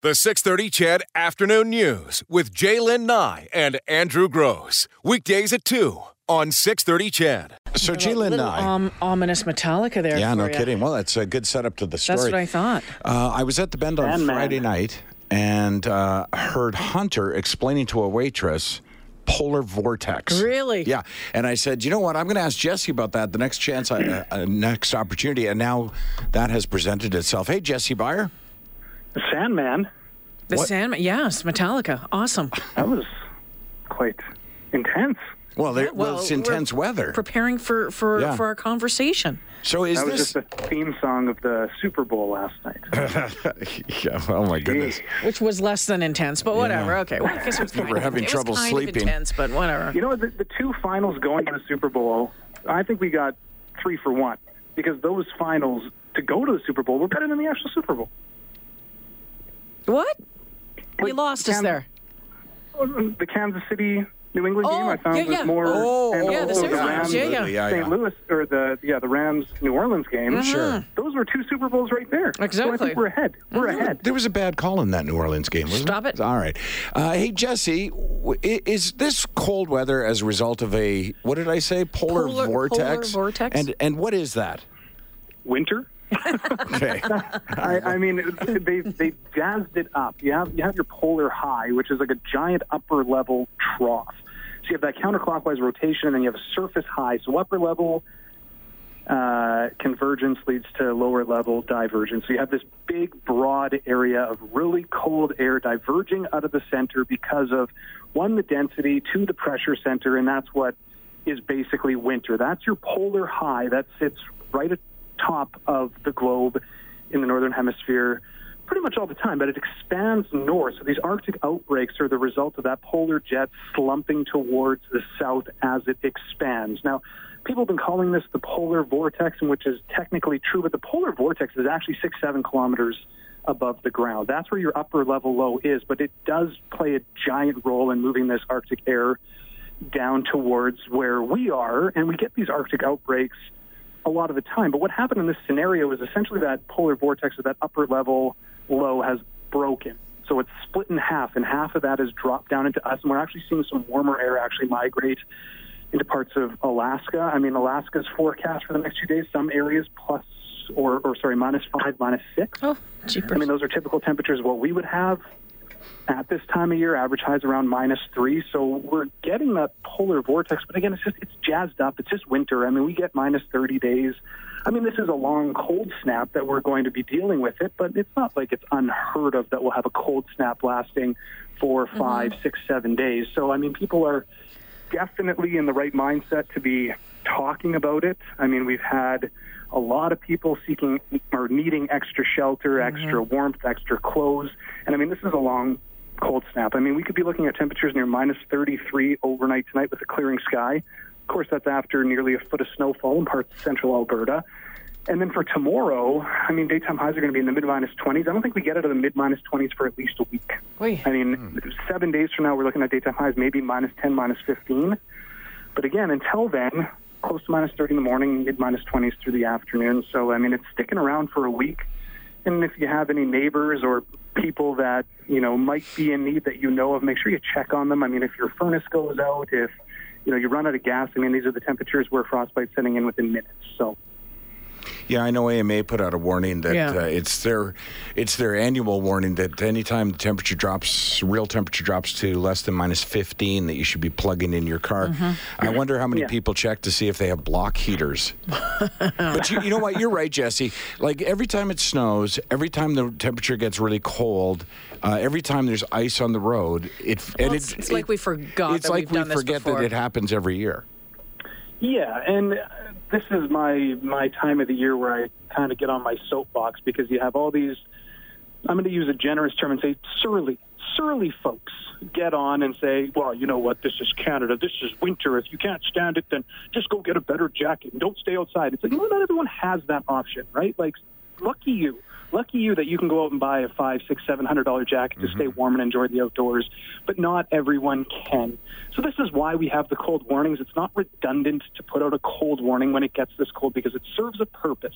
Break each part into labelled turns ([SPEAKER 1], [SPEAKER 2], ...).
[SPEAKER 1] The 630 Ched Afternoon News with Jaylen Nye and Andrew Gross. Weekdays at 2 on 630 Ched.
[SPEAKER 2] So
[SPEAKER 3] A
[SPEAKER 2] Jalen Nye.
[SPEAKER 3] um, ominous Metallica there.
[SPEAKER 2] yeah, no
[SPEAKER 3] for ya.
[SPEAKER 2] kidding. Well, that's a good setup to the story.
[SPEAKER 3] That's what I thought.
[SPEAKER 2] Uh, I was at the Bend on
[SPEAKER 4] Sandman.
[SPEAKER 2] Friday night and uh, heard Hunter explaining to a waitress polar vortex.
[SPEAKER 3] Really?
[SPEAKER 2] Yeah. And I said, you know what? I'm going to ask Jesse about that the next chance, I, uh, uh, next opportunity. And now that has presented itself. Hey, Jesse Beyer.
[SPEAKER 4] The Sandman,
[SPEAKER 3] The
[SPEAKER 2] What?
[SPEAKER 3] Sandman. Yes, Metallica. Awesome.
[SPEAKER 4] that was quite intense.
[SPEAKER 2] Well, there, well, it's
[SPEAKER 3] we're
[SPEAKER 2] intense weather.
[SPEAKER 3] Preparing for for,
[SPEAKER 2] Yeah.
[SPEAKER 3] for our conversation.
[SPEAKER 2] So is
[SPEAKER 4] That was
[SPEAKER 2] this?
[SPEAKER 4] just the theme song of the Super Bowl last night.
[SPEAKER 2] yeah, oh my goodness.
[SPEAKER 3] Which was less than intense, but whatever.
[SPEAKER 2] Yeah.
[SPEAKER 3] Okay, well, I guess it was kind
[SPEAKER 2] were
[SPEAKER 3] of-
[SPEAKER 2] having
[SPEAKER 3] it was
[SPEAKER 2] trouble
[SPEAKER 3] kind
[SPEAKER 2] sleeping.
[SPEAKER 3] Of intense, but whatever.
[SPEAKER 4] You know, the, the two finals going to the Super Bowl, I think we got three for one because those finals to go to the Super Bowl were better than the actual Super Bowl.
[SPEAKER 3] What? You
[SPEAKER 4] Like,
[SPEAKER 3] lost us there.
[SPEAKER 4] The Kansas City New England game
[SPEAKER 3] Oh,
[SPEAKER 4] I found
[SPEAKER 3] yeah,
[SPEAKER 4] was
[SPEAKER 3] yeah.
[SPEAKER 4] more.
[SPEAKER 2] Oh,
[SPEAKER 4] and
[SPEAKER 3] yeah, the
[SPEAKER 4] also
[SPEAKER 3] Super Bowl.
[SPEAKER 4] Rams,
[SPEAKER 3] Yeah, yeah.
[SPEAKER 2] yeah,
[SPEAKER 4] St.
[SPEAKER 2] yeah.
[SPEAKER 4] Louis or the yeah the Rams New Orleans game.
[SPEAKER 2] Sure.
[SPEAKER 4] Those were two Super Bowls right there. So I
[SPEAKER 3] Exactly.
[SPEAKER 4] think we're ahead. We're ahead.
[SPEAKER 2] There was a bad call in that New Orleans game, wasn't
[SPEAKER 3] Stop it.
[SPEAKER 2] All right. Uh, hey, Jesse, is this cold weather as a result of a, what did I say, polar,
[SPEAKER 3] Polar-
[SPEAKER 2] vortex?
[SPEAKER 3] polar vortex?
[SPEAKER 2] And, and what is that?
[SPEAKER 4] Winter.
[SPEAKER 2] Okay.
[SPEAKER 4] I, I mean, they they jazzed it up. You have you have your polar high, which is like a giant upper level trough. So you have that counterclockwise rotation, and then you have a surface high. So upper level uh, convergence leads to lower level divergence. So you have this big, broad area of really cold air diverging out of the center because of one, the density, two, the pressure center, and that's what is basically winter. That's your polar high that sits right atop of the globe in the northern hemisphere pretty much all the time, but it expands north. So these Arctic outbreaks are the result of that polar jet slumping towards the south as it expands. Now, people have been calling this the polar vortex, which is technically true, but the polar vortex is actually six, seven kilometers above the ground. That's where your upper level low is, but it does play a giant role in moving this Arctic air down towards where we are, and we get these Arctic outbreaks a lot of the time. But what happened in this scenario is essentially that polar vortex or that upper level low has broken. So it's split in half, and half of that has dropped down into us, and we're actually seeing some warmer air actually migrate into parts of Alaska. I mean, Alaska's forecast for the next few days, some areas plus or, or sorry, minus five, minus six.
[SPEAKER 3] Oh, jeepers.
[SPEAKER 4] I mean, those are typical temperatures what we would have at this time of year. Average highs around minus three. So we're getting that polar vortex, but again, it's just it's jazzed up. It's just winter. I mean, we get minus 30 days. I mean, this is a long cold snap that we're going to be dealing with it, but it's not like it's unheard of that we'll have a cold snap lasting four, five, mm-hmm. six, seven days. So I mean, people are definitely in the right mindset to be talking about it. I mean, we've had a lot of people seeking or needing extra shelter, mm-hmm. extra warmth, extra clothes. And I mean, this is a long cold snap. I mean, we could be looking at temperatures near minus 33 overnight tonight with a clearing sky. Of course, that's after nearly a foot of snowfall in parts of central Alberta. And then for tomorrow, I mean, daytime highs are going to be in the mid minus 20s. I don't think we get out of the mid minus 20s for at least a week.
[SPEAKER 3] Wait.
[SPEAKER 4] I mean, hmm. seven days from now, we're looking at daytime highs, maybe minus 10, minus 15. But again, until then, close to minus 30 in the morning, mid minus 20s through the afternoon. So, I mean, it's sticking around for a week. And if you have any neighbors or people that, you know, might be in need that you know of, make sure you check on them. I mean, if your furnace goes out, if, you know, you run out of gas, I mean, these are the temperatures where frostbite's setting in within minutes. So,
[SPEAKER 2] Yeah, I know AMA put out a warning that
[SPEAKER 3] Yeah.
[SPEAKER 2] uh, it's their it's their annual warning that anytime the temperature drops, real temperature drops to less than minus 15, that you should be plugging in your car. I wonder how many
[SPEAKER 4] Yeah.
[SPEAKER 2] people check to see if they have block heaters. but you, you know what? You're right, Jesse. Like every time it snows, every time the temperature gets really cold, uh, every time there's ice on the road, it and
[SPEAKER 3] Well,
[SPEAKER 2] it-
[SPEAKER 3] it's- it's like
[SPEAKER 2] it-
[SPEAKER 3] we forgot
[SPEAKER 2] It's
[SPEAKER 3] that
[SPEAKER 2] like
[SPEAKER 3] we've
[SPEAKER 2] we
[SPEAKER 3] done
[SPEAKER 2] forget
[SPEAKER 3] before.
[SPEAKER 2] that it happens every year.
[SPEAKER 4] Yeah, and this is my my time of the year where I kind of get on my soapbox because you have all these. I'm going to use a generous term and say surly, surly folks get on and say, "Well, you know what? This is Canada. This is winter. If you can't stand it, then just go get a better jacket and don't stay outside." It's like, know, not everyone has that option, right? Like, lucky you. Lucky you that you can go out and buy a five, six, seven hundred dollar jacket to mm-hmm. stay warm and enjoy the outdoors, but not everyone can. So this is why we have the cold warnings. It's not redundant to put out a cold warning when it gets this cold because it serves a purpose.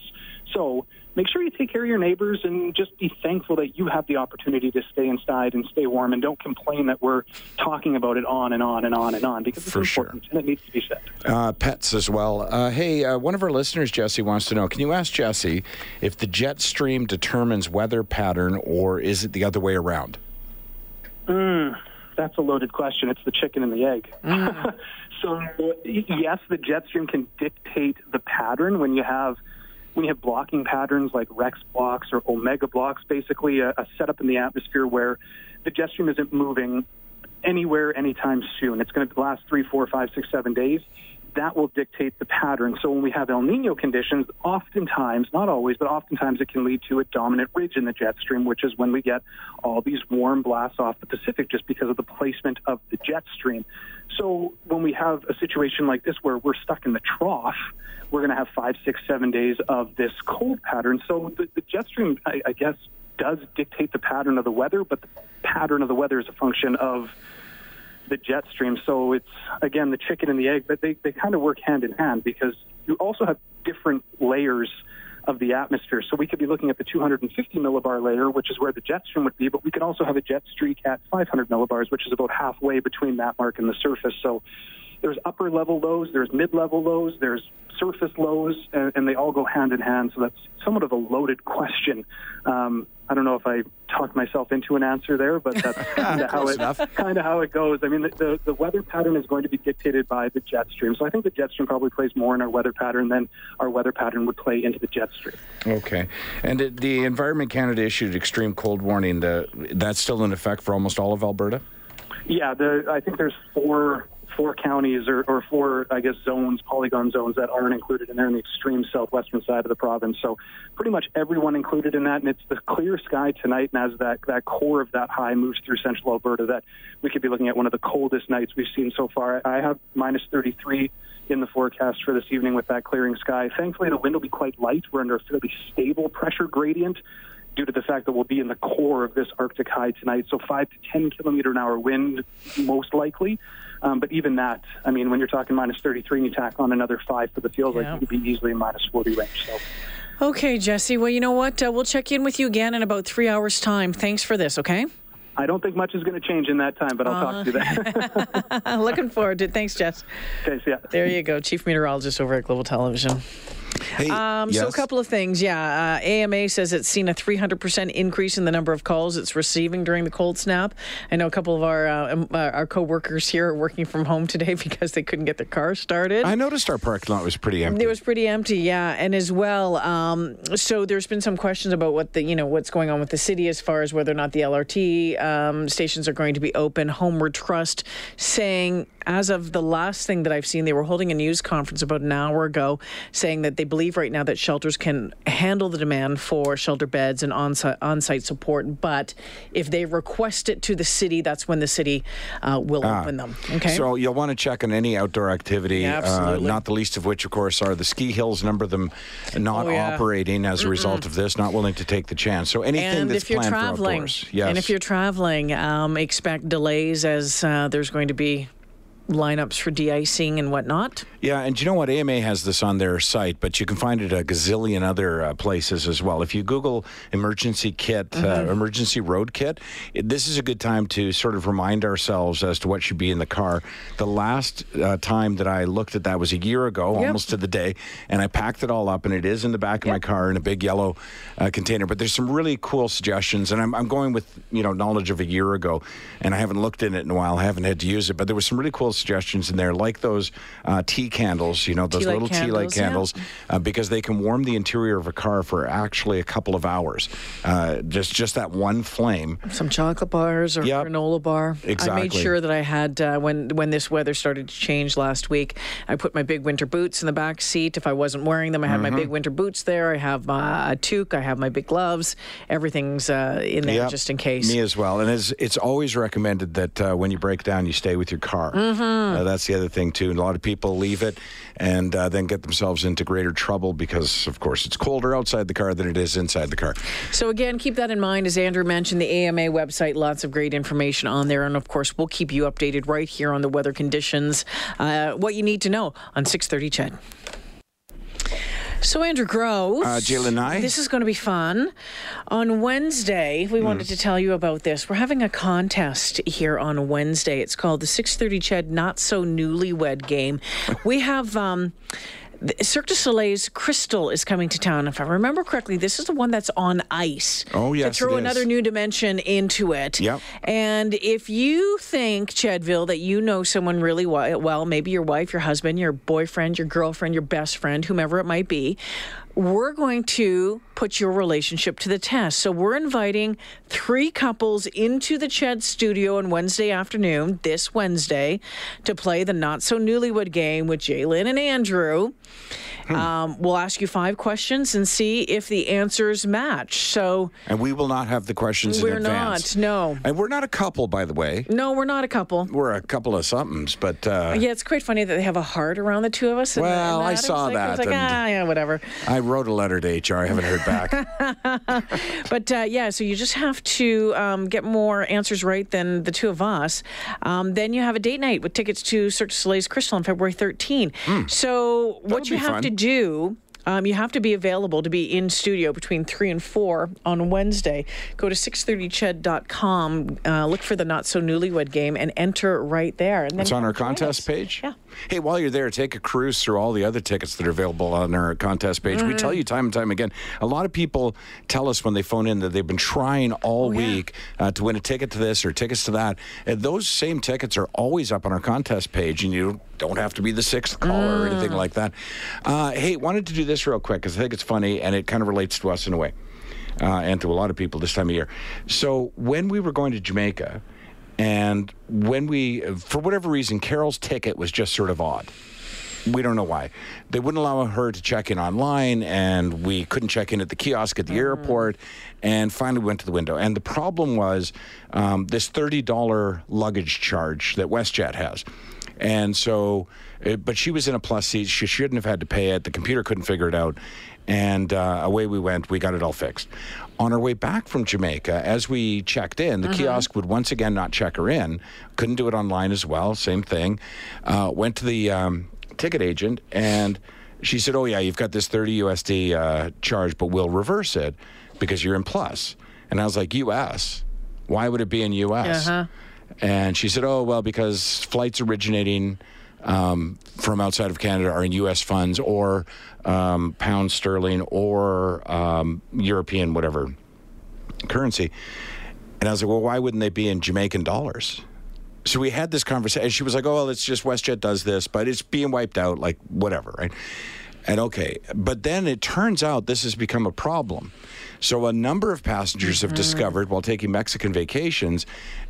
[SPEAKER 4] So make sure you take care of your neighbors and just be thankful that you have the opportunity to stay inside and stay warm and don't complain that we're talking about it on and on and on and on because it's
[SPEAKER 2] For sure.
[SPEAKER 4] important and it needs to be said.
[SPEAKER 2] Uh, pets as well. Uh, hey, uh, one of our listeners, Jesse, wants to know can you ask Jesse if the jet stream determines weather pattern or is it the other way around?
[SPEAKER 4] That's a loaded question. It's the chicken and the egg. so yes, the jet stream can dictate the pattern when you have when you have blocking patterns like Rex blocks or Omega blocks, basically a, a setup in the atmosphere where the jet stream isn't moving anywhere anytime soon. It's going to last three, four, five, six, seven days. That will dictate the pattern. So when we have El Nino conditions, oftentimes, not always, but oftentimes it can lead to a dominant ridge in the jet stream, which is when we get all these warm blasts off the Pacific just because of the placement of the jet stream. So when we have a situation like this where we're stuck in the trough, we're going to have five, six, seven days of this cold pattern. So the, the jet stream, I, I guess, does dictate the pattern of the weather, but the pattern of the weather is a function of the jet stream. So it's again the chicken and the egg, but they, they kind of work hand in hand because you also have different layers of the atmosphere. So we could be looking at the 250 millibar layer, which is where the jet stream would be, but we could also have a jet streak at 500 millibars, which is about halfway between that mark and the surface. So there's upper level lows, there's mid level lows, there's surface lows, and, and, they all go hand in hand. So that's somewhat of a loaded question. Um, I don't know if I talked myself into an answer there, but that's kind of how it kind of how it goes. I mean, the, the, the weather pattern is going to be dictated by the jet stream. So I think the jet stream probably plays more in our weather pattern than our weather pattern would play into the jet stream.
[SPEAKER 2] Okay, and it, the Environment Canada issued extreme cold warning. The, that's still in effect for almost all of Alberta.
[SPEAKER 4] Yeah, the, I think there's four four counties or, or four, I guess, zones, polygon zones that aren't included in there in the extreme southwestern side of the province. So pretty much everyone included in that. And it's the clear sky tonight. And as that, that core of that high moves through central Alberta, that we could be looking at one of the coldest nights we've seen so far. I have minus 33 in the forecast for this evening with that clearing sky. Thankfully, the wind will be quite light. We're under a fairly stable pressure gradient due to the fact that we'll be in the core of this Arctic high tonight. So 5 to 10 kilometer an hour wind, most likely. Um, but even that, I mean, when you're talking minus 33 and you tack on another 5 for the field, yeah. like you could be easily in minus 40 range. So.
[SPEAKER 3] Okay, Jesse. Well, you know what? Uh, we'll check in with you again in about three hours' time. Thanks for this, okay?
[SPEAKER 4] I don't think much is going to change in that time, but I'll uh, talk to you then.
[SPEAKER 3] looking forward to it. Thanks, Jess.
[SPEAKER 4] Thanks, yeah.
[SPEAKER 3] There you go, Chief Meteorologist over at Global Television.
[SPEAKER 2] Hey,
[SPEAKER 3] um,
[SPEAKER 2] yes.
[SPEAKER 3] So a couple of things. Yeah, uh, AMA says it's seen a 300% increase in the number of calls it's receiving during the cold snap. I know a couple of our uh, um, uh, our coworkers here are working from home today because they couldn't get their car started.
[SPEAKER 2] I noticed our parking lot was pretty empty.
[SPEAKER 3] It was pretty empty, yeah, and as well. Um, so there's been some questions about what the you know what's going on with the city as far as whether or not the LRT um, stations are going to be open. Homeward Trust saying as of the last thing that I've seen, they were holding a news conference about an hour ago saying that they believe right now that shelters can handle the demand for shelter beds and on-site, on-site support, but if they request it to the city, that's when the city uh, will ah, open them. Okay.
[SPEAKER 2] So you'll want to check on any outdoor activity,
[SPEAKER 3] yeah,
[SPEAKER 2] uh, not the least of which, of course, are the ski hills. A number of them not
[SPEAKER 3] oh, yeah.
[SPEAKER 2] operating as a result of this, not willing to take the chance. So anything
[SPEAKER 3] and
[SPEAKER 2] that's
[SPEAKER 3] if you're
[SPEAKER 2] planned
[SPEAKER 3] traveling,
[SPEAKER 2] for outdoors, yes.
[SPEAKER 3] And if you're traveling, um, expect delays as uh, there's going to be lineups for de-icing and whatnot.
[SPEAKER 2] Yeah, and you know what? AMA has this on their site, but you can find it a gazillion other uh, places as well. If you Google emergency kit, uh, mm-hmm. uh, emergency road kit, it, this is a good time to sort of remind ourselves as to what should be in the car. The last uh, time that I looked at that was a year ago, yep. almost to the day, and I packed it all up, and it is in the back of yep. my car in a big yellow uh, container. But there's some really cool suggestions, and I'm, I'm going with you know knowledge of a year ago, and I haven't looked in it in a while. I haven't had to use it, but there was some really cool suggestions in there, like those uh, tea candles, you know, those
[SPEAKER 3] tea-light
[SPEAKER 2] little tea light candles,
[SPEAKER 3] yeah.
[SPEAKER 2] uh, because they can warm the interior of a car for actually a couple of hours. Uh, just just that one flame.
[SPEAKER 3] Some chocolate bars or
[SPEAKER 2] yep.
[SPEAKER 3] granola bar.
[SPEAKER 2] Exactly.
[SPEAKER 3] I made sure that I had uh, when when this weather started to change last week. I put my big winter boots in the back seat. If I wasn't wearing them, I had mm-hmm. my big winter boots there. I have uh, a toque. I have my big gloves. Everything's uh, in there
[SPEAKER 2] yep.
[SPEAKER 3] just in case.
[SPEAKER 2] Me as well. And it's, it's always recommended that uh, when you break down, you stay with your car.
[SPEAKER 3] Mm-hmm.
[SPEAKER 2] That's the other thing too. And a lot of people leave it and uh, then get themselves into greater trouble because, of course, it's colder outside the car than it is inside the car.
[SPEAKER 3] So again, keep that in mind. As Andrew mentioned, the AMA website, lots of great information on there, and of course, we'll keep you updated right here on the weather conditions. Uh, what you need to know on 6:30 CHED. So, Andrew Gross.
[SPEAKER 2] Uh, and I.
[SPEAKER 3] This is going to be fun. On Wednesday, we wanted to tell you about this. We're having a contest here on Wednesday. It's called the 630 Ched Not So Newlywed Game. we have. Um, Cirque du Soleil's Crystal is coming to town. If I remember correctly, this is the one that's on ice.
[SPEAKER 2] Oh, yes,
[SPEAKER 3] To throw another new dimension into it.
[SPEAKER 2] Yep.
[SPEAKER 3] And if you think, Chedville, that you know someone really well, maybe your wife, your husband, your boyfriend, your girlfriend, your best friend, whomever it might be, we're going to put your relationship to the test. So we're inviting three couples into the Ched studio on Wednesday afternoon, this Wednesday, to play the Not So Newlywed game with Jalen and Andrew. Um, we'll ask you five questions and see if the answers match. So
[SPEAKER 2] And we will not have the questions
[SPEAKER 3] we're
[SPEAKER 2] in advance.
[SPEAKER 3] not, no.
[SPEAKER 2] And we're not a couple, by the way.
[SPEAKER 3] No, we're not a couple.
[SPEAKER 2] We're a couple of somethings, but uh,
[SPEAKER 3] Yeah, it's quite funny that they have a heart around the two of us. and-
[SPEAKER 2] Well, I saw
[SPEAKER 3] like,
[SPEAKER 2] that,
[SPEAKER 3] like,
[SPEAKER 2] and-
[SPEAKER 3] ah, yeah, whatever.
[SPEAKER 2] I wrote a letter to HR. I haven't heard back.
[SPEAKER 3] But uh, yeah, so you just have to um, get more answers right than the two of us. Um, then you have a date night with tickets to Cirque du Soleil's Crystal on February 13. So what you have
[SPEAKER 2] fun.
[SPEAKER 3] to do. Um, you have to be available to be in studio between 3 and 4 on Wednesday. Go to 630ched.com, uh, look for the Not So Newlywed game, and enter right there. And then
[SPEAKER 2] It's on our contest
[SPEAKER 3] us.
[SPEAKER 2] page.
[SPEAKER 3] Yeah.
[SPEAKER 2] Hey, while you're there, take a cruise through all the other tickets that are available on our contest page. We
[SPEAKER 3] Mm-hmm.
[SPEAKER 2] tell you time and time again. A lot of people tell us when they phone in that they've been trying all
[SPEAKER 3] Oh, yeah.
[SPEAKER 2] week uh, to win a ticket to this or tickets to that. And those same tickets are always up on our contest page, and you don't have to be the sixth caller or
[SPEAKER 3] Mm.
[SPEAKER 2] anything like that. Uh, hey, wanted to do this real quick because I think it's funny and it kind of relates to us in a way. Uh, and to a lot of people this time of year. So when we were going to Jamaica, and when we, for whatever reason, Carol's ticket was just sort of odd. We don't know why. They wouldn't allow her to check in online, and we couldn't check in at the kiosk at the airport. And finally, we went to the window. And the problem was um, this $30 luggage charge that WestJet has. And so, uh, but she was in a plus seat. She shouldn't have had to pay it. The computer couldn't figure it out. And uh, away we went. We got it all fixed. On our way back from Jamaica, as we checked in, the kiosk would once again not check her in. Couldn't do it online as well. Same thing. Uh, went to the um, ticket agent and she said, "Oh yeah, you've got this 30 USD uh, charge, but we'll reverse it because you're in plus." And I was like, "US? Why would it be in US?"
[SPEAKER 3] Uh-huh.
[SPEAKER 2] And she said, "Oh well, because flights originating." Um, from outside of Canada are in U.S. funds or um, pound sterling or um, European whatever currency. And I was like, well, why wouldn't they be in Jamaican dollars? So we had this conversation. She was like, oh, well, it's just WestJet does this, but it's being wiped out, like whatever, right? And okay. But then it turns out this has become a problem. So a number of passengers
[SPEAKER 3] Mm-hmm.
[SPEAKER 2] have discovered while taking Mexican vacations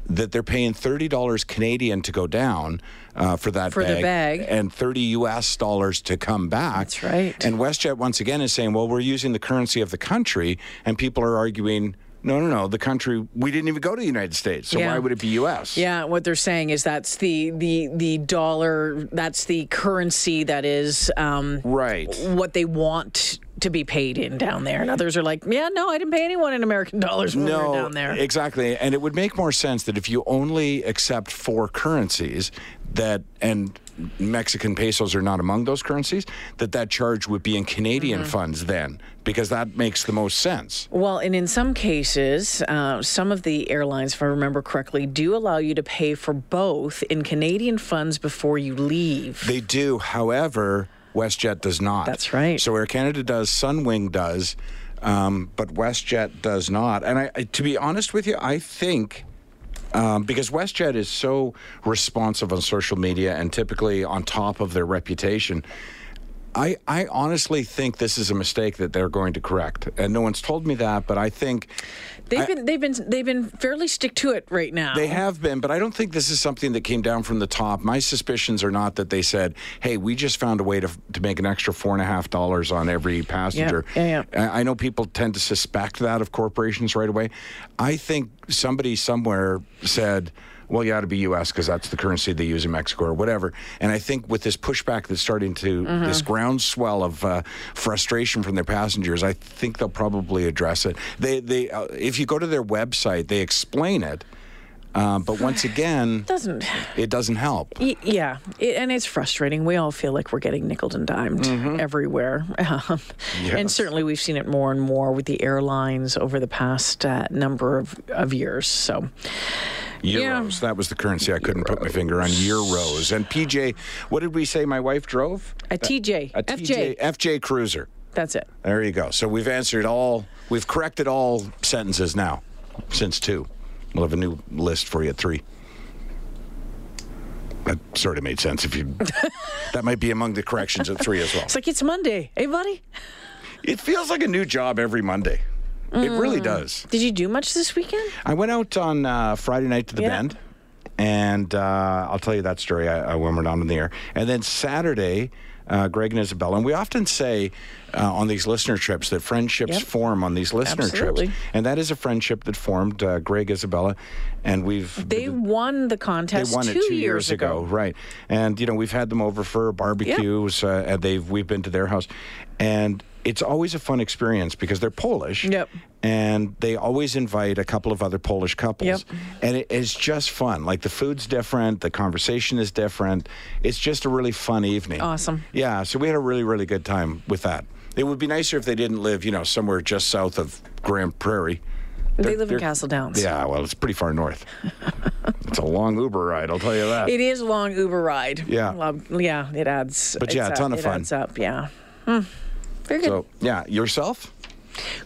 [SPEAKER 2] that they're paying $30 Canadian to go down uh, for that
[SPEAKER 3] For the bag.
[SPEAKER 2] and 30 US dollars to come back.
[SPEAKER 3] That's right.
[SPEAKER 2] And WestJet once again is saying, well, we're using the currency of the country, and people are arguing, no, no, no, the country we didn't even go to the United States, so
[SPEAKER 3] Yeah.
[SPEAKER 2] why would it be U.S.?
[SPEAKER 3] Yeah, what they're saying is that's the the the dollar. That's the currency that is um,
[SPEAKER 2] Right.
[SPEAKER 3] what they want to be paid in down there. And others are like, yeah, no, I didn't pay anyone in American dollars when we
[SPEAKER 2] No,
[SPEAKER 3] were down there.
[SPEAKER 2] exactly, and it would make more sense that if you only accept four currencies, that and Mexican pesos are not among those currencies, that that charge would be in Canadian
[SPEAKER 3] Mm-hmm.
[SPEAKER 2] funds then, because that makes the most sense.
[SPEAKER 3] Well, and in some cases, uh, some of the airlines, if I remember correctly, do allow you to pay for both in Canadian funds before you leave.
[SPEAKER 2] They do, however, WestJet does not.
[SPEAKER 3] That's right.
[SPEAKER 2] So Air Canada does, Sunwing does, um, but WestJet does not. And I, I, to be honest with you, I think. Um, because WestJet is so responsive on social media and typically on top of their reputation, I, I honestly think this is a mistake that they're going to correct. And no one's told me that, but I think
[SPEAKER 3] They've been they've been they've been fairly stick to it right now.
[SPEAKER 2] they have been, but I don't think this is something that came down from the top. My suspicions are not that they said, "Hey, we just found a way to to make an extra four and a half dollars on every passenger."
[SPEAKER 3] yeah,
[SPEAKER 2] I I know people tend to suspect that of corporations right away. I think somebody somewhere said. Well, you ought to be U.S. because that's the currency they use in Mexico or whatever. And I think with this pushback that's starting to this groundswell of uh, frustration from their passengers, I think they'll probably address it. They, they, uh, if you go to their website, they explain it Uh, but once again,
[SPEAKER 3] Doesn't.
[SPEAKER 2] it doesn't help.
[SPEAKER 3] Y- Yeah, it, and it's frustrating. We all feel like we're getting nickled and dimed everywhere, um, and certainly we've seen it more and more with the airlines over the past uh, number of, of years. So,
[SPEAKER 2] Euros. That was the currency I couldn't put my finger on. Euros. And PJ, what did we say my wife drove?
[SPEAKER 3] a TJ,
[SPEAKER 2] A
[SPEAKER 3] FJ,
[SPEAKER 2] TJ, FJ Cruiser.
[SPEAKER 3] that's it.
[SPEAKER 2] There you go. So we've answered all, we've corrected all sentences now since two. We'll have a new list for you at three. That sort of made sense if you. that might be among the corrections at three as well.
[SPEAKER 3] It's like it's Monday, hey buddy.
[SPEAKER 2] It feels like a new job every Monday. It really
[SPEAKER 3] Mm.
[SPEAKER 2] does.
[SPEAKER 3] Did you do much this weekend?
[SPEAKER 2] I went out on uh, Friday night to the
[SPEAKER 3] Yeah.
[SPEAKER 2] Bend, and uh, I'll tell you that story uh, when we're not in the air. And then Saturday, uh, Greg and Isabella, and we often say uh, on these listener trips that friendships
[SPEAKER 3] Yep.
[SPEAKER 2] form on these listener
[SPEAKER 3] Absolutely.
[SPEAKER 2] trips, and that is a friendship that formed uh, Greg Isabella, and we've
[SPEAKER 3] They won the
[SPEAKER 2] they
[SPEAKER 3] contest
[SPEAKER 2] won it
[SPEAKER 3] two,
[SPEAKER 2] two years ago. right? And you know we've had them over for barbecues, uh, and they've we've been to their house, and it's always a fun experience because they're Polish.
[SPEAKER 3] Yep.
[SPEAKER 2] And they always invite a couple of other Polish couples,
[SPEAKER 3] Yep.
[SPEAKER 2] and it is just fun. Like the food's different, the conversation is different. It's just a really fun evening.
[SPEAKER 3] Awesome.
[SPEAKER 2] Yeah, so we had a really really good time with that. It would be nicer if they didn't live, you know, somewhere just south of Grande Prairie.
[SPEAKER 3] They
[SPEAKER 2] They're-
[SPEAKER 3] live in Castle Downs.
[SPEAKER 2] Yeah, well, it's pretty far north. it's a long Uber ride, I'll tell you that.
[SPEAKER 3] It is a long Uber ride.
[SPEAKER 2] Yeah.
[SPEAKER 3] Well, yeah, it adds.
[SPEAKER 2] But yeah,
[SPEAKER 3] it's
[SPEAKER 2] a ton
[SPEAKER 3] up-
[SPEAKER 2] of
[SPEAKER 3] it
[SPEAKER 2] fun.
[SPEAKER 3] adds up, yeah. Hmm. Very good.
[SPEAKER 2] So yeah, yourself?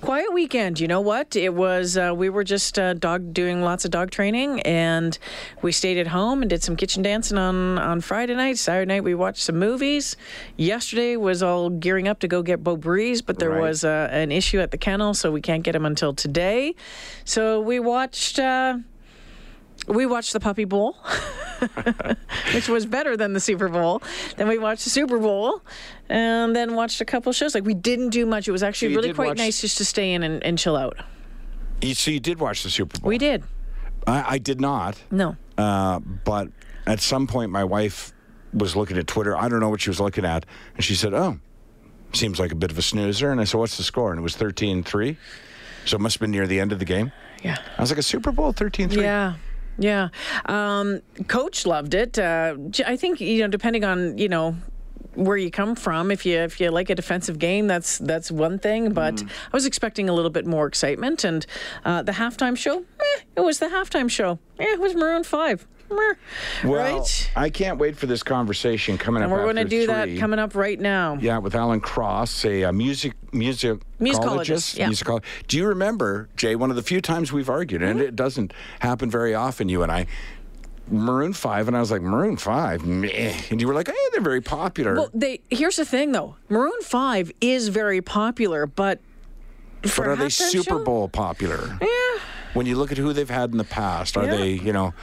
[SPEAKER 3] Quiet weekend. You know what? It was. Uh, we were just uh, dog doing lots of dog training, and we stayed at home and did some kitchen dancing on on Friday night. Saturday night we watched some movies. Yesterday was all gearing up to go get Bo Breeze, but there
[SPEAKER 2] Right.
[SPEAKER 3] was uh, an issue at the kennel, so we can't get him until today. So we watched. We watched the Puppy Bowl, which was better than the Super Bowl. Then we watched the Super Bowl, and then watched a couple shows. Like we didn't do much. It was actually
[SPEAKER 2] you
[SPEAKER 3] really quite
[SPEAKER 2] watch-
[SPEAKER 3] nice just to stay in and, and chill out.
[SPEAKER 2] You, so you did watch the Super Bowl?
[SPEAKER 3] We did.
[SPEAKER 2] I, I did not,
[SPEAKER 3] No.
[SPEAKER 2] uh, but at some point my wife was looking at Twitter. I don't know what she was looking at, and she said, "Oh, seems like a bit of a snoozer." And I said, "What's the score?" And it was 13-3. So it must have been near the end of the game.
[SPEAKER 3] Yeah.
[SPEAKER 2] I was like, "A Super Bowl, 13-3."
[SPEAKER 3] Yeah. Yeah. Um, Coach loved it. Uh, I think you know, depending on you know where you come from, if you if you like a defensive game, that's that's one thing. But
[SPEAKER 2] Mm.
[SPEAKER 3] I was expecting a little bit more excitement, and uh, the halftime show, eh, it was the halftime show. Eh, it was Maroon Five.
[SPEAKER 2] Well,
[SPEAKER 3] right.
[SPEAKER 2] I can't wait for this conversation coming
[SPEAKER 3] And
[SPEAKER 2] up.
[SPEAKER 3] we're going to do that coming up right now.
[SPEAKER 2] Yeah, with Alan Cross, a, uh music music
[SPEAKER 3] Musicologist, yeah.
[SPEAKER 2] Musicolo- Do you remember, Jay? One of the few times we've argued, and
[SPEAKER 3] Mm-hmm.
[SPEAKER 2] it doesn't happen very often. You and I, Maroon Five, and I was like Maroon Five, meh. and you were like, hey, they're very popular.
[SPEAKER 3] Well, they here's the thing though. Maroon Five is very popular, but
[SPEAKER 2] but are they Super
[SPEAKER 3] show?
[SPEAKER 2] Bowl popular?
[SPEAKER 3] Yeah.
[SPEAKER 2] When you look at who they've had in the past, are
[SPEAKER 3] Yeah.
[SPEAKER 2] they, you know,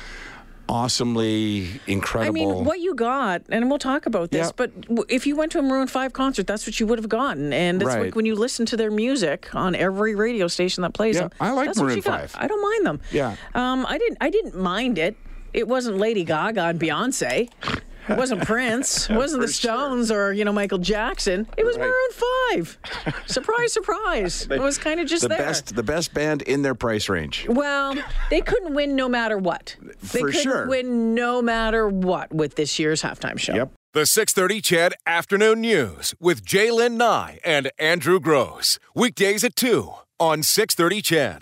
[SPEAKER 2] awesomely incredible?
[SPEAKER 3] I mean, what you got, and we'll talk about this,
[SPEAKER 2] Yeah.
[SPEAKER 3] but if you went to a Maroon 5 concert, that's what you would have gotten. And it's
[SPEAKER 2] Right.
[SPEAKER 3] like when you listen to their music on every radio station that plays
[SPEAKER 2] Yeah,
[SPEAKER 3] them.
[SPEAKER 2] I like Maroon
[SPEAKER 3] you got.
[SPEAKER 2] 5.
[SPEAKER 3] I don't mind them.
[SPEAKER 2] Yeah.
[SPEAKER 3] Um, I didn't I didn't mind it. It wasn't Lady Gaga and Beyonce. It wasn't Prince. It wasn't the
[SPEAKER 2] For sure.
[SPEAKER 3] Stones or, you know, Michael Jackson. It was
[SPEAKER 2] Right.
[SPEAKER 3] Maroon 5. surprise, surprise. it was kind of just
[SPEAKER 2] the
[SPEAKER 3] there.
[SPEAKER 2] best, the best band in their price range.
[SPEAKER 3] Well, they couldn't win no matter what. They
[SPEAKER 2] For
[SPEAKER 3] couldn't
[SPEAKER 2] sure.
[SPEAKER 3] win no matter what with this year's halftime show.
[SPEAKER 2] Yep.
[SPEAKER 1] The 630 Ched Afternoon News with Jaylen Nye and Andrew Gross. Weekdays at 2 on 630 Ched.